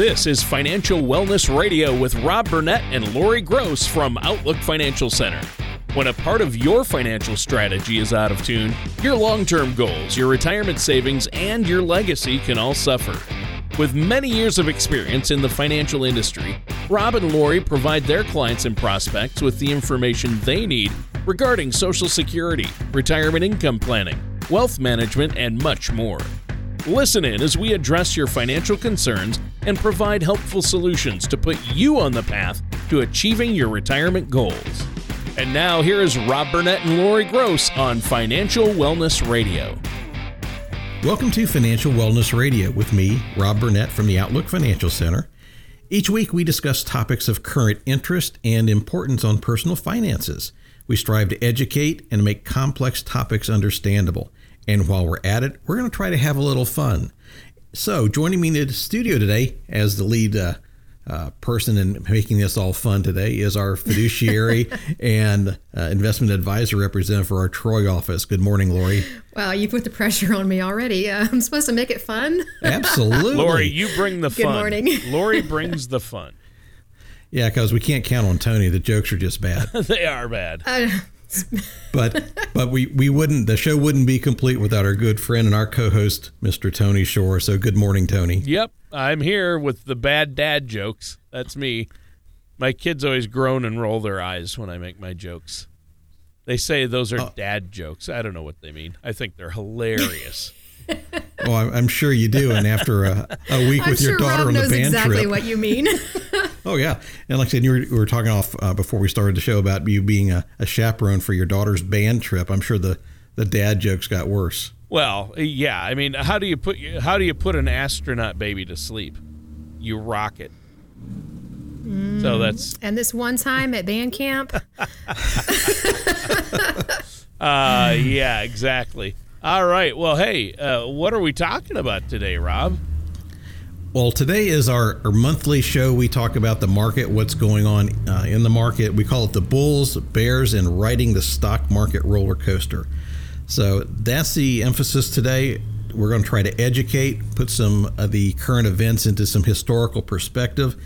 This is Financial Wellness Radio with Rob Burnett and Lori Gross from Outlook Financial Center. When a part of your financial strategy is out of tune, your long term goals, your retirement savings, and your legacy can all suffer. With many years of experience in the financial industry, Rob and Lori provide their clients and prospects with the information they need regarding Social Security, retirement income planning, wealth management, and much more. Listen in as we address your financial concerns and provide helpful solutions to put you on the path to achieving your retirement goals. And now, here is Rob Burnett and Lori Gross on Financial Wellness Radio. Welcome to Financial Wellness Radio with me, Rob Burnett from the Outlook Financial Center. Each week, we discuss topics of current interest and importance on personal finances. We strive to educate and make complex topics understandable. And while we're at it, we're going to try to have a little fun. So, joining me in the studio today as the lead uh, uh, person in making this all fun today is our fiduciary and uh, investment advisor representative for our Troy office. Good morning, Lori. Wow, you put the pressure on me already. Uh, I'm supposed to make it fun. Absolutely, Lori. You bring the fun. Good fun. morning. Lori brings the fun. Yeah, because we can't count on Tony. The jokes are just bad. they are bad. Uh, but but we we wouldn't the show wouldn't be complete without our good friend and our co-host Mr. Tony Shore. So good morning, Tony. Yep, I'm here with the bad dad jokes. That's me. My kids always groan and roll their eyes when I make my jokes. They say those are Oh. dad jokes. I don't know what they mean. I think they're hilarious. Oh, I'm, I'm sure you do. And after a, a week I'm with your sure daughter Rob on the knows band exactly trip. what you mean. Oh yeah, and like I said, you were, you were talking off uh, before we started the show about you being a, a chaperone for your daughter's band trip. I'm sure the the dad jokes got worse. well, yeah. I mean, how do you put how do you put an astronaut baby to sleep? You rock it. So that's and this one time at band camp, uh yeah, exactly. All right. Well, hey, uh, what are we talking about today, Rob? Well, today is our, our monthly show. We talk about the market, what's going on uh, in the market. We call it the bulls, bears, and riding the stock market roller coaster. So that's the emphasis today. We're going to try to educate, put some of the current events into some historical perspective,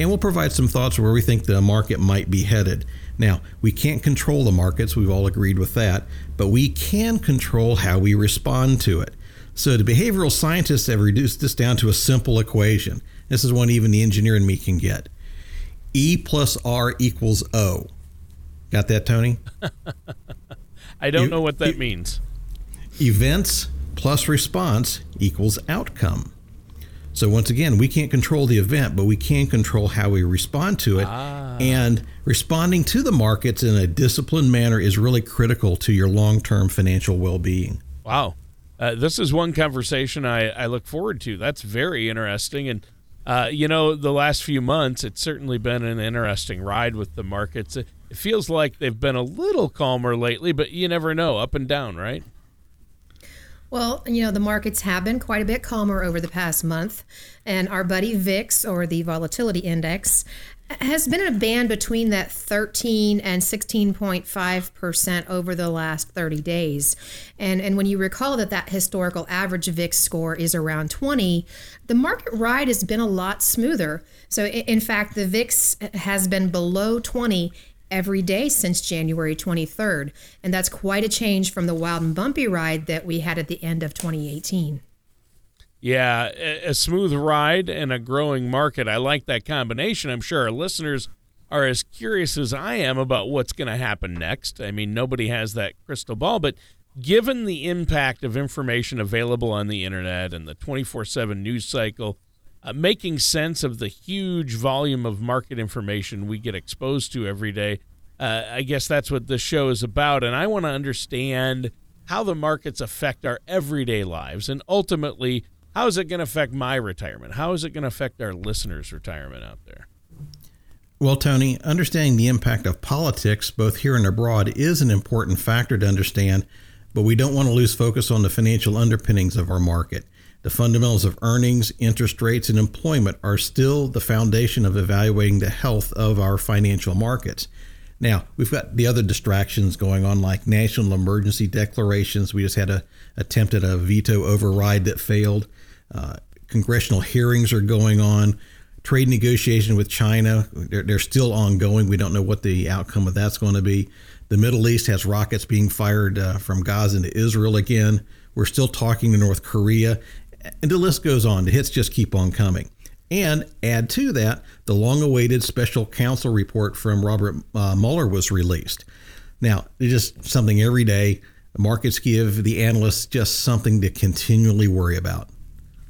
and we'll provide some thoughts where we think the market might be headed. Now, we can't control the markets, we've all agreed with that, but we can control how we respond to it. So the behavioral scientists have reduced this down to a simple equation. This is one even the engineer in me can get. E plus R equals O. Got that, Tony? I don't You- know what that you- means. Events plus response equals outcome. So once again, we can't control the event, but we can control how we respond to it. And responding to the markets in a disciplined manner is really critical to your long-term financial well-being. Wow. Uh, this is one conversation I, I look forward to. That's very interesting. And, uh, you know, the last few months, it's certainly been an interesting ride with the markets. It, it feels like they've been a little calmer lately, but you never know, up and down, right? Well, you know, the markets have been quite a bit calmer over the past month, and our buddy VIX, or the volatility index, has been in a band between that 13 and 16.5% over the last 30 days. And, and when you recall that that historical average VIX score is around 20, the market ride has been a lot smoother. So, in fact, the VIX has been below 20 every day since January 23rd. And that's quite a change from the wild and bumpy ride that we had at the end of 2018. Yeah, a, smooth ride and a growing market. I like that combination. I'm sure our listeners are as curious as I am about what's going to happen next. I mean, nobody has that crystal ball, but given the impact of information available on the internet and the 24 7 news cycle, uh, making sense of the huge volume of market information we get exposed to every day, uh, I guess that's what this show is about. And I want to understand how the markets affect our everyday lives and ultimately how is it going to affect my retirement how is it going to affect our listeners retirement out there Well, Tony, understanding the impact of politics, both here and abroad, is an important factor to understand, but we don't want to lose focus on the financial underpinnings of our market. The fundamentals of earnings, interest rates, and employment are still the foundation of evaluating the health of our financial markets. Now, we've got the other distractions going on, like national emergency declarations. We just had a attempt at a veto override that failed. Uh, congressional hearings are going on. Trade negotiation with China, they're, they're still ongoing. We don't know what the outcome of that's going to be. The Middle East has rockets being fired uh, from Gaza into Israel again. We're still talking to North Korea. And the list goes on. The hits just keep on coming. And add to that, the long awaited special counsel report from Robert uh, Mueller was released. Now, it's just something every day. Markets give the analysts just something to continually worry about.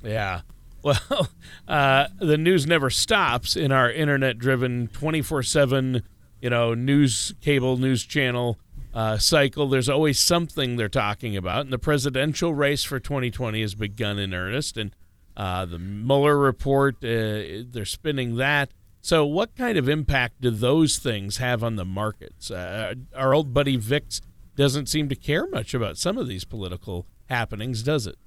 Yeah. Well, uh, the news never stops in our internet driven 24 7 you know, news cable news channel uh, cycle. There's always something they're talking about. And the presidential race for 2020 has begun in earnest. And uh, the Mueller report, uh, they're spinning that. So, what kind of impact do those things have on the markets? Uh, our old buddy VIX doesn't seem to care much about some of these political happenings, does it?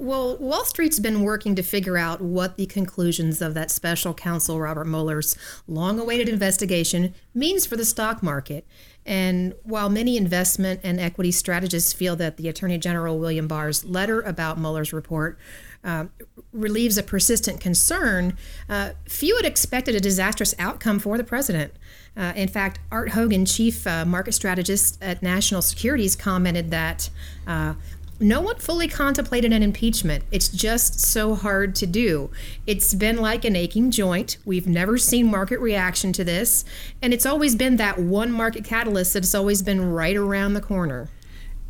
Well, Wall Street's been working to figure out what the conclusions of that special counsel Robert Mueller's long awaited investigation means for the stock market. And while many investment and equity strategists feel that the Attorney General William Barr's letter about Mueller's report uh, relieves a persistent concern, uh, few had expected a disastrous outcome for the president. Uh, in fact, Art Hogan, chief uh, market strategist at National Securities, commented that uh, no one fully contemplated an impeachment. It's just so hard to do. It's been like an aching joint. We've never seen market reaction to this. And it's always been that one market catalyst that's always been right around the corner.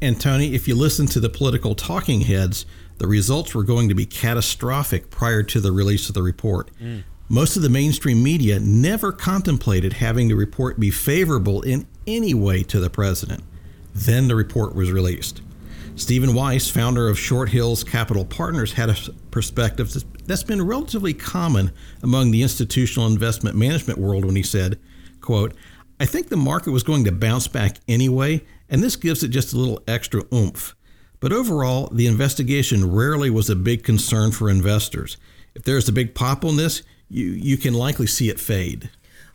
And Tony, if you listen to the political talking heads, the results were going to be catastrophic prior to the release of the report. Mm. Most of the mainstream media never contemplated having the report be favorable in any way to the president. Then the report was released. Stephen Weiss, founder of Short Hills Capital Partners, had a perspective that's been relatively common among the institutional investment management world when he said, quote, I think the market was going to bounce back anyway, and this gives it just a little extra oomph. But overall, the investigation rarely was a big concern for investors. If there's a big pop on this, you, you can likely see it fade.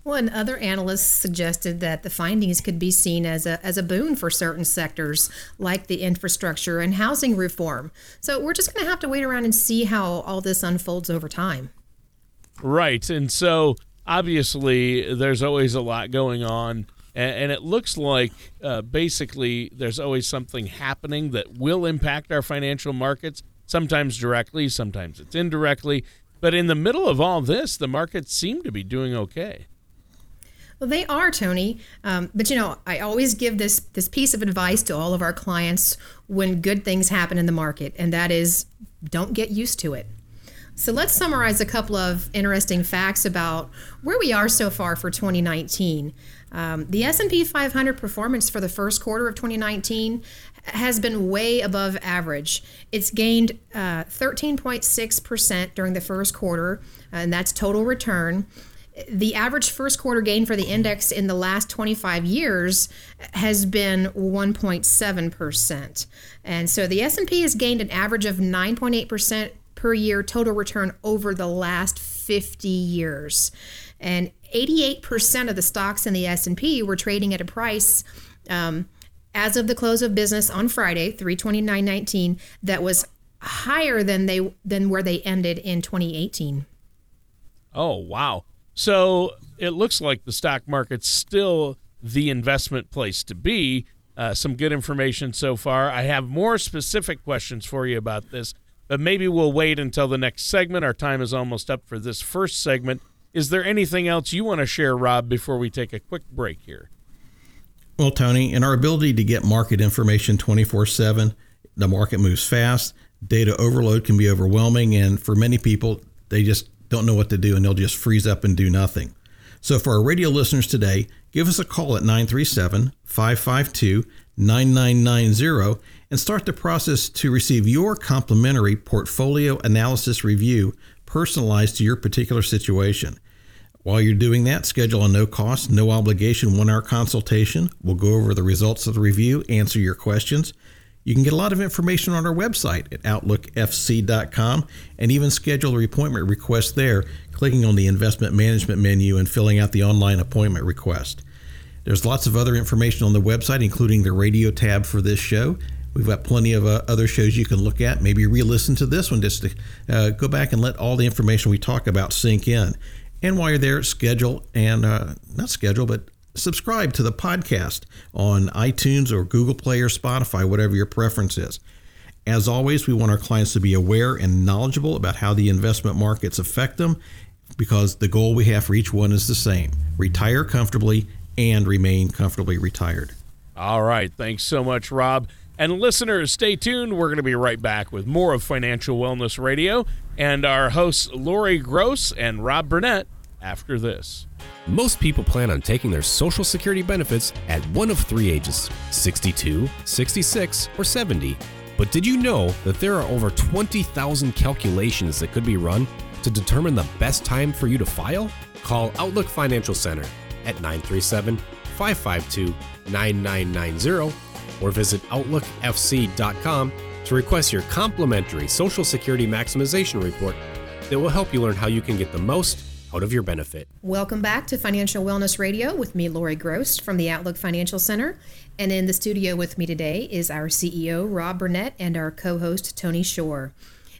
Well, and other analysts suggested that the findings could be seen as a, as a boon for certain sectors, like the infrastructure and housing reform. So we're just going to have to wait around and see how all this unfolds over time. Right. And so obviously, there's always a lot going on. And, and it looks like uh, basically there's always something happening that will impact our financial markets, sometimes directly, sometimes it's indirectly. But in the middle of all this, the markets seem to be doing okay. Well, they are, Tony. Um, but you know, I always give this this piece of advice to all of our clients when good things happen in the market, and that is, don't get used to it. So let's summarize a couple of interesting facts about where we are so far for 2019. Um, the S&P 500 performance for the first quarter of 2019 has been way above average. It's gained uh, 13.6% during the first quarter, and that's total return the average first quarter gain for the index in the last 25 years has been 1.7%. And so the S&P has gained an average of 9.8% per year total return over the last 50 years. And 88% of the stocks in the S&P were trading at a price um, as of the close of business on Friday, 329.19 that was higher than they than where they ended in 2018. Oh, wow. So it looks like the stock market's still the investment place to be. Uh, some good information so far. I have more specific questions for you about this, but maybe we'll wait until the next segment. Our time is almost up for this first segment. Is there anything else you want to share, Rob, before we take a quick break here? Well, Tony, in our ability to get market information 24 7, the market moves fast. Data overload can be overwhelming, and for many people, they just don't know what to do and they'll just freeze up and do nothing. So, for our radio listeners today, give us a call at 937 552 9990 and start the process to receive your complimentary portfolio analysis review personalized to your particular situation. While you're doing that, schedule a no cost, no obligation one hour consultation. We'll go over the results of the review, answer your questions, you can get a lot of information on our website at outlookfc.com and even schedule a appointment request there, clicking on the investment management menu and filling out the online appointment request. There's lots of other information on the website, including the radio tab for this show. We've got plenty of uh, other shows you can look at. Maybe re listen to this one just to uh, go back and let all the information we talk about sink in. And while you're there, schedule and uh, not schedule, but subscribe to the podcast on iTunes or Google Play or Spotify, whatever your preference is. As always, we want our clients to be aware and knowledgeable about how the investment markets affect them because the goal we have for each one is the same retire comfortably and remain comfortably retired. All right. Thanks so much, Rob. And listeners, stay tuned. We're going to be right back with more of Financial Wellness Radio and our hosts, Lori Gross and Rob Burnett, after this. Most people plan on taking their Social Security benefits at one of three ages 62, 66, or 70. But did you know that there are over 20,000 calculations that could be run to determine the best time for you to file? Call Outlook Financial Center at 937 552 9990 or visit OutlookFC.com to request your complimentary Social Security Maximization Report that will help you learn how you can get the most out of your benefit. Welcome back to Financial Wellness Radio with me, Lori Gross from the Outlook Financial Center. And in the studio with me today is our CEO, Rob Burnett, and our co host, Tony Shore.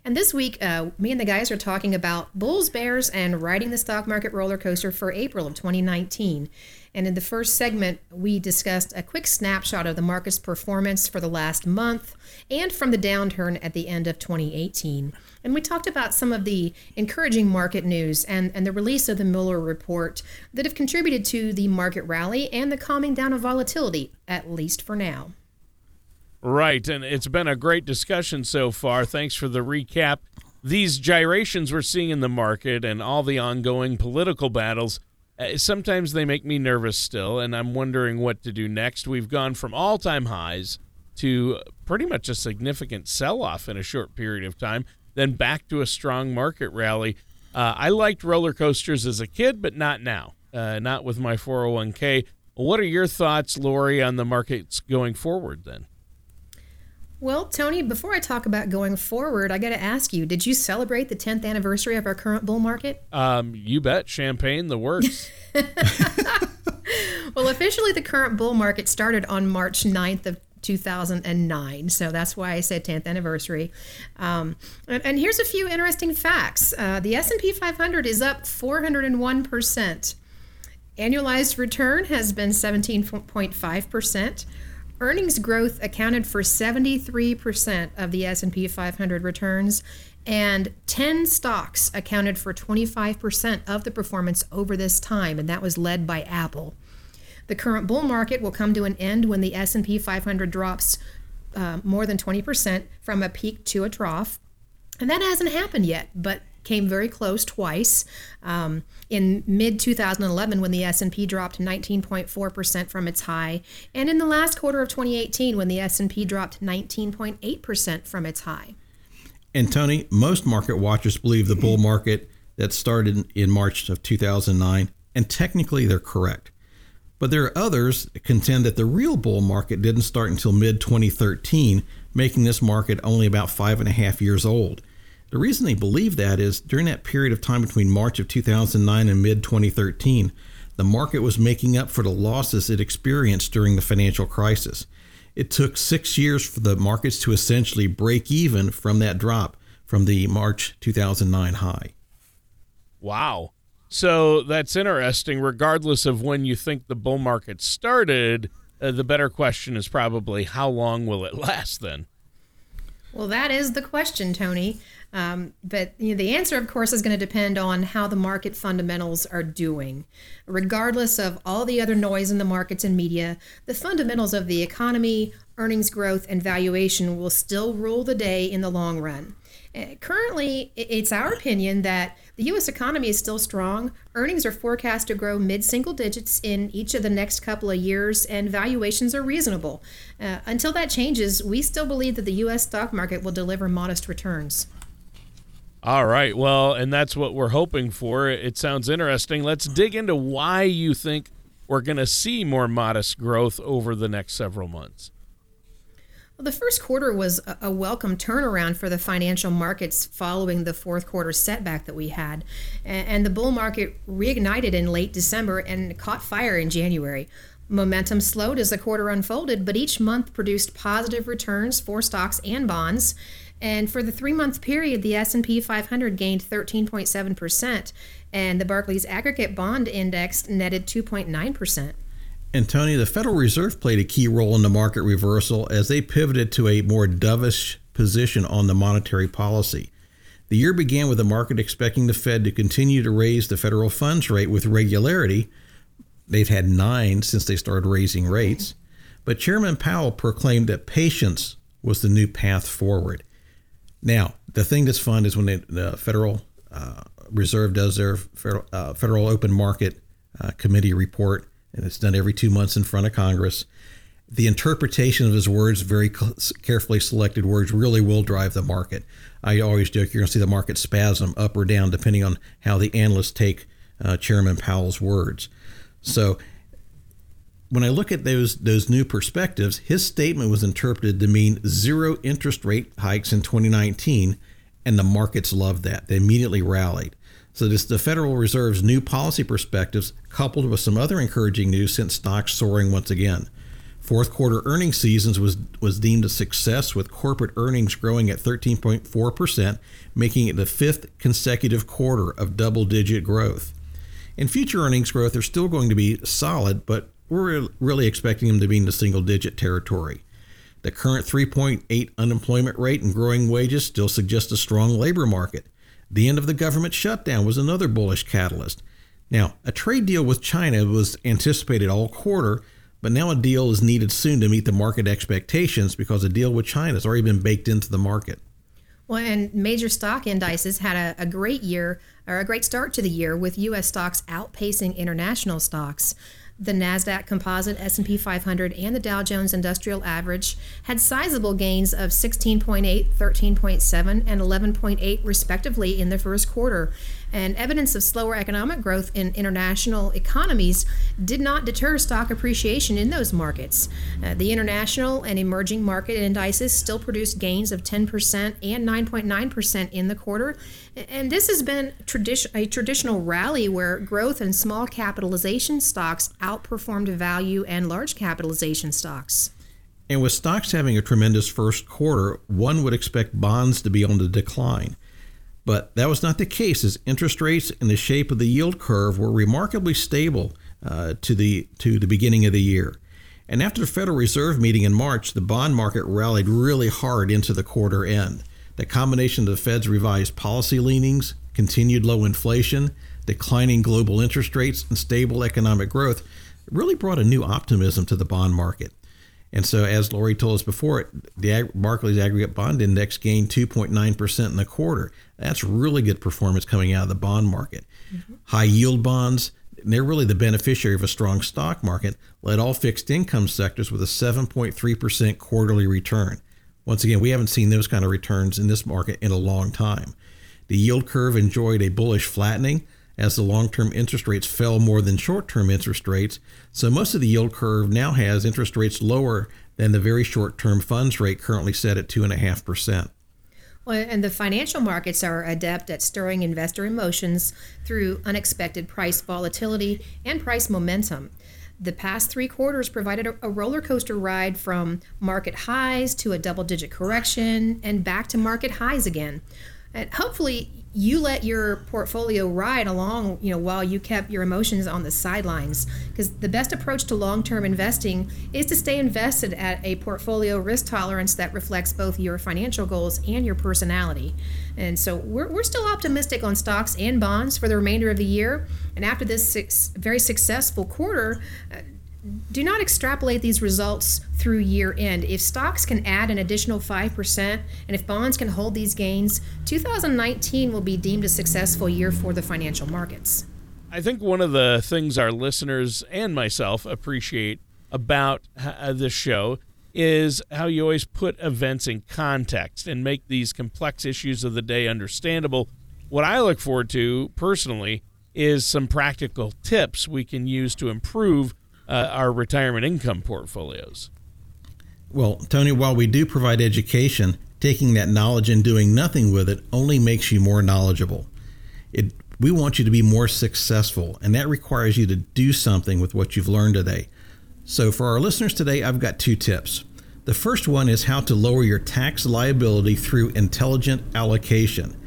And this week, uh, me and the guys are talking about bulls, bears, and riding the stock market roller coaster for April of 2019. And in the first segment, we discussed a quick snapshot of the market's performance for the last month and from the downturn at the end of 2018. And we talked about some of the encouraging market news and, and the release of the Mueller report that have contributed to the market rally and the calming down of volatility, at least for now. Right, and it's been a great discussion so far. Thanks for the recap. These gyrations we're seeing in the market and all the ongoing political battles, uh, sometimes they make me nervous still, and I'm wondering what to do next. We've gone from all time highs to pretty much a significant sell off in a short period of time, then back to a strong market rally. Uh, I liked roller coasters as a kid, but not now, uh, not with my 401k. What are your thoughts, Lori, on the markets going forward then? Well, Tony, before I talk about going forward, I got to ask you: Did you celebrate the 10th anniversary of our current bull market? Um, you bet, champagne, the works. well, officially, the current bull market started on March 9th of 2009. So that's why I said 10th anniversary. Um, and, and, here's a few interesting facts. Uh, the S&P 500 is up 401 percent. Annualized return has been 17.5 percent. Earnings growth accounted for 73% of the S&P 500 returns and 10 stocks accounted for 25% of the performance over this time and that was led by Apple. The current bull market will come to an end when the S&P 500 drops uh, more than 20% from a peak to a trough. And that hasn't happened yet, but came very close twice. Um, in mid 2011, when the S&P dropped 19.4% from its high, and in the last quarter of 2018, when the S&P dropped 19.8% from its high. And Tony, most market watchers believe the bull market that started in March of 2009, and technically they're correct. But there are others that contend that the real bull market didn't start until mid 2013, making this market only about five and a half years old. The reason they believe that is during that period of time between March of 2009 and mid 2013, the market was making up for the losses it experienced during the financial crisis. It took six years for the markets to essentially break even from that drop from the March 2009 high. Wow. So that's interesting. Regardless of when you think the bull market started, uh, the better question is probably how long will it last then? Well, that is the question, Tony. Um, but you know, the answer, of course, is going to depend on how the market fundamentals are doing. Regardless of all the other noise in the markets and media, the fundamentals of the economy, earnings growth, and valuation will still rule the day in the long run. Uh, currently, it's our opinion that the U.S. economy is still strong. Earnings are forecast to grow mid single digits in each of the next couple of years, and valuations are reasonable. Uh, until that changes, we still believe that the U.S. stock market will deliver modest returns. All right. Well, and that's what we're hoping for. It sounds interesting. Let's dig into why you think we're going to see more modest growth over the next several months. Well, the first quarter was a welcome turnaround for the financial markets following the fourth quarter setback that we had. And the bull market reignited in late December and caught fire in January. Momentum slowed as the quarter unfolded, but each month produced positive returns for stocks and bonds. And for the three-month period, the S&P 500 gained 13.7%, and the Barclays Aggregate Bond Index netted 2.9%. And Tony, the Federal Reserve played a key role in the market reversal as they pivoted to a more dovish position on the monetary policy. The year began with the market expecting the Fed to continue to raise the federal funds rate with regularity. They've had nine since they started raising rates. But Chairman Powell proclaimed that patience was the new path forward. Now, the thing that's fun is when the Federal uh, Reserve does their Federal, uh, Federal Open Market uh, Committee report and it's done every two months in front of Congress. The interpretation of his words, very carefully selected words, really will drive the market. I always joke you're going to see the market spasm up or down depending on how the analysts take uh, Chairman Powell's words. So when I look at those those new perspectives, his statement was interpreted to mean zero interest rate hikes in 2019, and the markets loved that. They immediately rallied. So this the Federal Reserve's new policy perspectives coupled with some other encouraging news sent stocks soaring once again. Fourth quarter earnings seasons was was deemed a success with corporate earnings growing at 13.4%, making it the fifth consecutive quarter of double-digit growth. And future earnings growth are still going to be solid, but we're really expecting them to be in the single-digit territory. The current 3.8 unemployment rate and growing wages still suggest a strong labor market. The end of the government shutdown was another bullish catalyst. Now, a trade deal with China was anticipated all quarter, but now a deal is needed soon to meet the market expectations because a deal with China has already been baked into the market. Well, and major stock indices had a, a, great year or a great start to the year with U.S. stocks outpacing international stocks. The Nasdaq Composite, S&P 500, and the Dow Jones Industrial Average had sizable gains of 16.8, 13.7, and 11.8 respectively in the first quarter. And evidence of slower economic growth in international economies did not deter stock appreciation in those markets. Uh, the international and emerging market indices still produced gains of 10% and 9.9% in the quarter. And this has been tradition, a traditional rally where growth and small capitalization stocks outperformed value and large capitalization stocks. And with stocks having a tremendous first quarter, one would expect bonds to be on the decline. But that was not the case, as interest rates and the shape of the yield curve were remarkably stable uh, to the to the beginning of the year. And after the Federal Reserve meeting in March, the bond market rallied really hard into the quarter end. The combination of the Fed's revised policy leanings, continued low inflation, declining global interest rates, and stable economic growth really brought a new optimism to the bond market. And so, as Lori told us before, the Barclays Aggregate Bond Index gained 2.9% in the quarter. That's really good performance coming out of the bond market. Mm-hmm. High yield bonds, they're really the beneficiary of a strong stock market, led all fixed income sectors with a 7.3% quarterly return. Once again, we haven't seen those kind of returns in this market in a long time. The yield curve enjoyed a bullish flattening, as the long term interest rates fell more than short term interest rates. So most of the yield curve now has interest rates lower than the very short term funds rate currently set at 2.5%. Well, and the financial markets are adept at stirring investor emotions through unexpected price volatility and price momentum. The past three quarters provided a, roller coaster ride from market highs to a double digit correction and back to market highs again. And hopefully, you let your portfolio ride along, you know, while you kept your emotions on the sidelines. Because the best approach to long-term investing is to stay invested at a portfolio risk tolerance that reflects both your financial goals and your personality. And so we're, we're still optimistic on stocks and bonds for the remainder of the year. And after this six, very successful quarter, uh, do not extrapolate these results through year end. If stocks can add an additional 5%, and if bonds can hold these gains, 2019 will be deemed a successful year for the financial markets. I think one of the things our listeners and myself appreciate about uh, this show is how you always put events in context and make these complex issues of the day understandable. What I look forward to personally is some practical tips we can use to improve uh, our retirement income portfolios. Well, Tony, while we do provide education, taking that knowledge and doing nothing with it only makes you more knowledgeable. It, we want you to be more successful, and that requires you to do something with what you've learned today. So, for our listeners today, I've got two tips. The first one is how to lower your tax liability through intelligent allocation.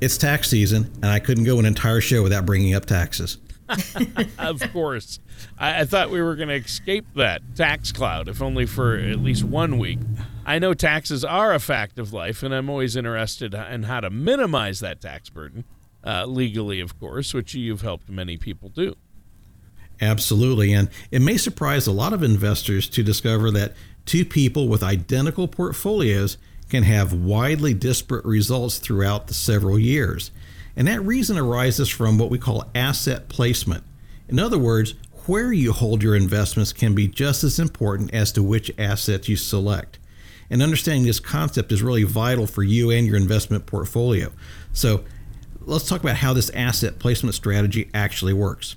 It's tax season, and I couldn't go an entire show without bringing up taxes. of course. I, I, thought we were going to escape that tax cloud, if only for at least one week. I know taxes are a fact of life, and I'm always interested in how to minimize that tax burden, uh, legally, of course, which you've helped many people do. Absolutely. And it may surprise a lot of investors to discover that two people with identical portfolios can have widely disparate results throughout the several years. And that reason arises from what we call asset placement. In other words, where you hold your investments can be just as important as to which assets you select. And understanding this concept is really vital for you and your investment portfolio. So, let's talk about how this asset placement strategy actually works.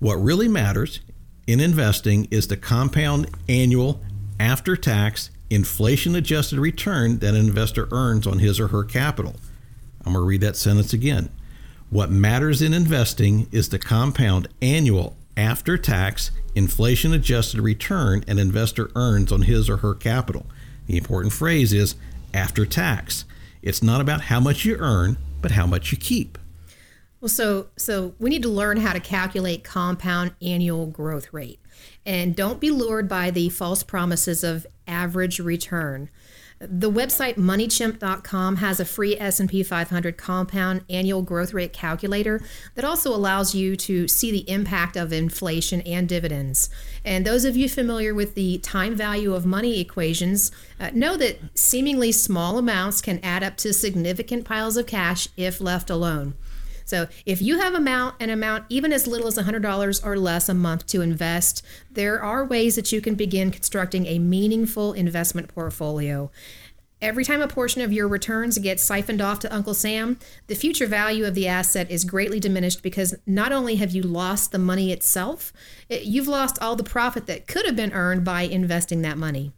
What really matters in investing is the compound annual after tax inflation adjusted return that an investor earns on his or her capital. I'm going to read that sentence again. What matters in investing is the compound annual after tax inflation adjusted return an investor earns on his or her capital. The important phrase is after tax. It's not about how much you earn, but how much you keep. Well, so so we need to learn how to calculate compound annual growth rate. And don't be lured by the false promises of average return. The website moneychimp.com has a free S&P 500 compound annual growth rate calculator that also allows you to see the impact of inflation and dividends. And those of you familiar with the time value of money equations uh, know that seemingly small amounts can add up to significant piles of cash if left alone. So if you have amount an amount even as little as $100 or less a month to invest, there are ways that you can begin constructing a meaningful investment portfolio. Every time a portion of your returns gets siphoned off to Uncle Sam, the future value of the asset is greatly diminished because not only have you lost the money itself, you've lost all the profit that could have been earned by investing that money.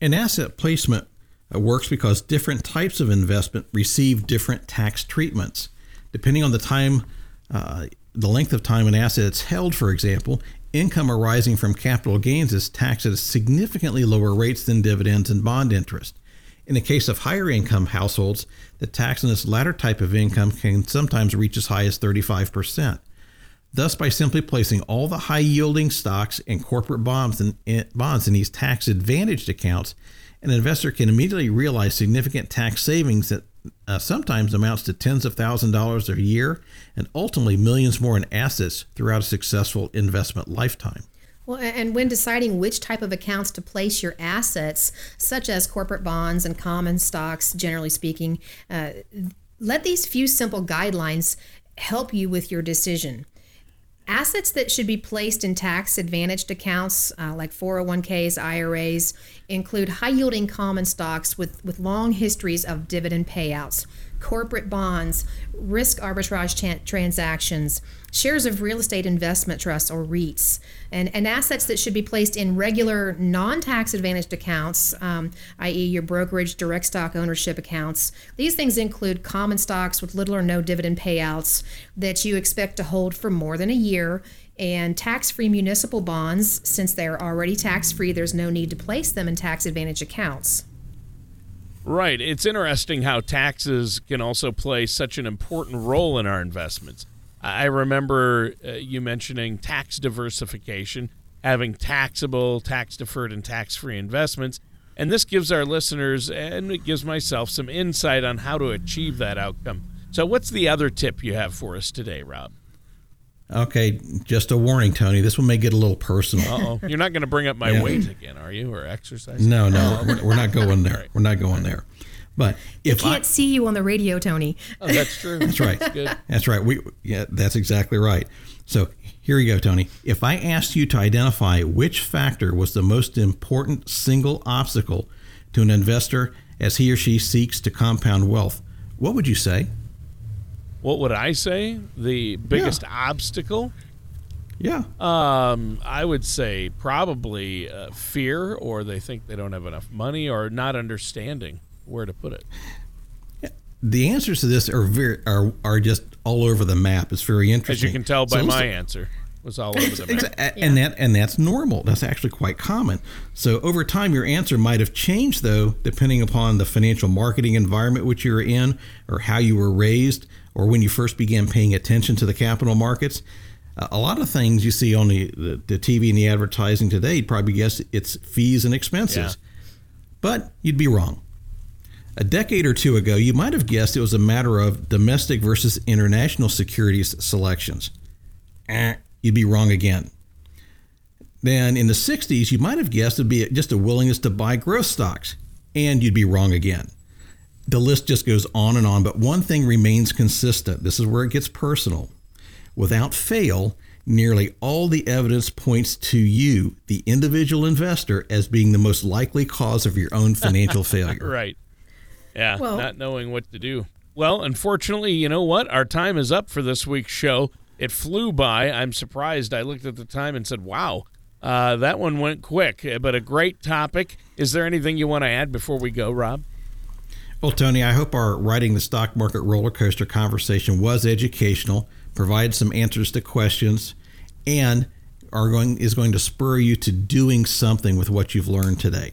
An asset placement uh, works because different types of investment receive different tax treatments. Depending on the time, uh, the length of time an asset is held, for example, income arising from capital gains is taxed at significantly lower rates than dividends and bond interest. In the case of higher income households, the tax on this latter type of income can sometimes reach as high as 35%. Thus, by simply placing all the high yielding stocks and corporate bonds in, in, bonds in these tax advantaged accounts, an investor can immediately realize significant tax savings that uh, sometimes amounts to tens of thousands of dollars a year and ultimately millions more in assets throughout a successful investment lifetime. Well, and when deciding which type of accounts to place your assets, such as corporate bonds and common stocks, generally speaking, uh, let these few simple guidelines help you with your decision. Assets that should be placed in tax advantaged accounts uh, like 401ks, IRAs include high yielding common stocks with, with long histories of dividend payouts, corporate bonds, risk arbitrage t- transactions, shares of real estate investment trusts or REITs, and, and assets that should be placed in regular non tax advantaged accounts, um, i.e., your brokerage direct stock ownership accounts. These things include common stocks with little or no dividend payouts that you expect to hold for more than a year. And tax free municipal bonds, since they're already tax free, there's no need to place them in tax advantage accounts. Right. It's interesting how taxes can also play such an important role in our investments. I remember uh, you mentioning tax diversification, having taxable, tax deferred, and tax free investments. And this gives our listeners and it gives myself some insight on how to achieve that outcome. So, what's the other tip you have for us today, Rob? Okay, just a warning, Tony. This one may get a little personal. oh, you're not going to bring up my yeah. weight again, are you, or exercise? No, no, we're, we're not going there. Right. We're not going there. But if I can't I, see you on the radio, Tony. Oh, that's true. That's right. That's good. That's right. We yeah, that's exactly right. So here you go, Tony. If I asked you to identify which factor was the most important single obstacle to an investor as he or she seeks to compound wealth, what would you say? what would I say? The biggest yeah. obstacle? Yeah. Um, I would say probably uh, fear, or they think they don't have enough money, or not understanding where to put it. The answers to this are very are, are just all over the map. It's very interesting. As you can tell by so my answer. was all over the map. A- And that and that's normal. That's actually quite common. So over time, your answer might have changed, though, depending upon the financial marketing environment which you're in, or how you were raised, or when you first began paying attention to the capital markets. Uh, a lot of things you see on the, the, the TV and the advertising today, you'd probably guess it's fees and expenses, but you'd be wrong. A decade or two ago, you might have guessed it was a matter of domestic versus international securities selections. Eh, you'd be wrong again. Then in the 60s, you might have guessed it'd be just a willingness to buy growth stocks, and you'd be wrong again. The list just goes on and on, but one thing remains consistent. This is where it gets personal. Without fail, nearly all the evidence points to you, the individual investor, as being the most likely cause of your own financial failure. Right. Yeah, Well- not knowing what to do. Well, unfortunately, you know what? Our time is up for this week's show. It flew by. I'm surprised. I looked at the time and said, wow, uh, that one went quick, uh, but a great topic. Is there anything you want to add before we go, Rob? Well, Tony, I hope our writing the stock market roller coaster conversation was educational, provided some answers to questions, and are going is going to spur you to doing something with what you've learned today.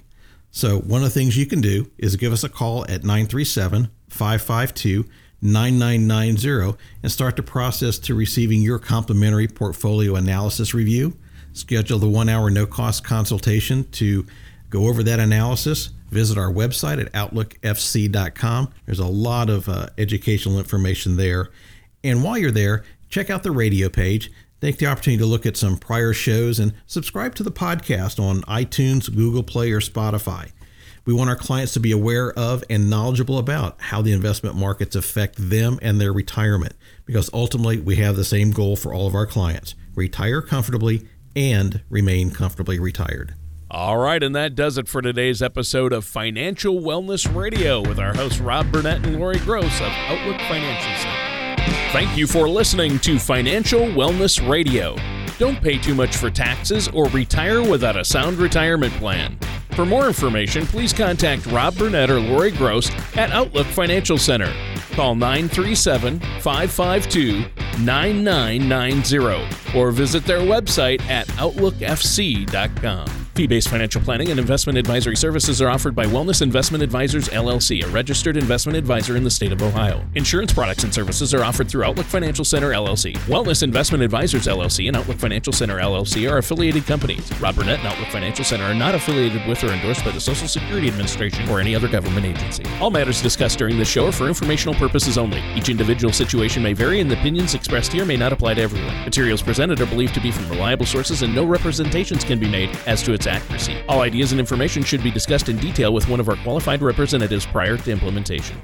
So, one of the things you can do is give us a call at 937 552 9990 and start the process to receiving your complimentary portfolio analysis review. Schedule the one hour no cost consultation to go over that analysis. Visit our website at outlookfc.com. There's a lot of uh, educational information there. And while you're there, check out the radio page. Take the opportunity to look at some prior shows and subscribe to the podcast on iTunes, Google Play, or Spotify. We want our clients to be aware of and knowledgeable about how the investment markets affect them and their retirement because ultimately we have the same goal for all of our clients retire comfortably and remain comfortably retired. All right, and that does it for today's episode of Financial Wellness Radio with our hosts Rob Burnett and Lori Gross of Outlook Financial Center. Thank you for listening to Financial Wellness Radio. Don't pay too much for taxes or retire without a sound retirement plan. For more information, please contact Rob Burnett or Lori Gross at Outlook Financial Center. Call 937 552 9990 or visit their website at OutlookFC.com. Fee based financial planning and investment advisory services are offered by Wellness Investment Advisors LLC, a registered investment advisor in the state of Ohio. Insurance products and services are offered through Outlook Financial Center LLC. Wellness Investment Advisors LLC and Outlook Financial Center LLC are affiliated companies. Rob Burnett and Outlook Financial Center are not affiliated with or endorsed by the Social Security Administration or any other government agency. All matters discussed during this show are for informational purposes only. Each individual situation may vary, and the opinions expressed here may not apply to everyone. Materials presented are believed to be from reliable sources, and no representations can be made as to its accuracy. All ideas and information should be discussed in detail with one of our qualified representatives prior to implementation.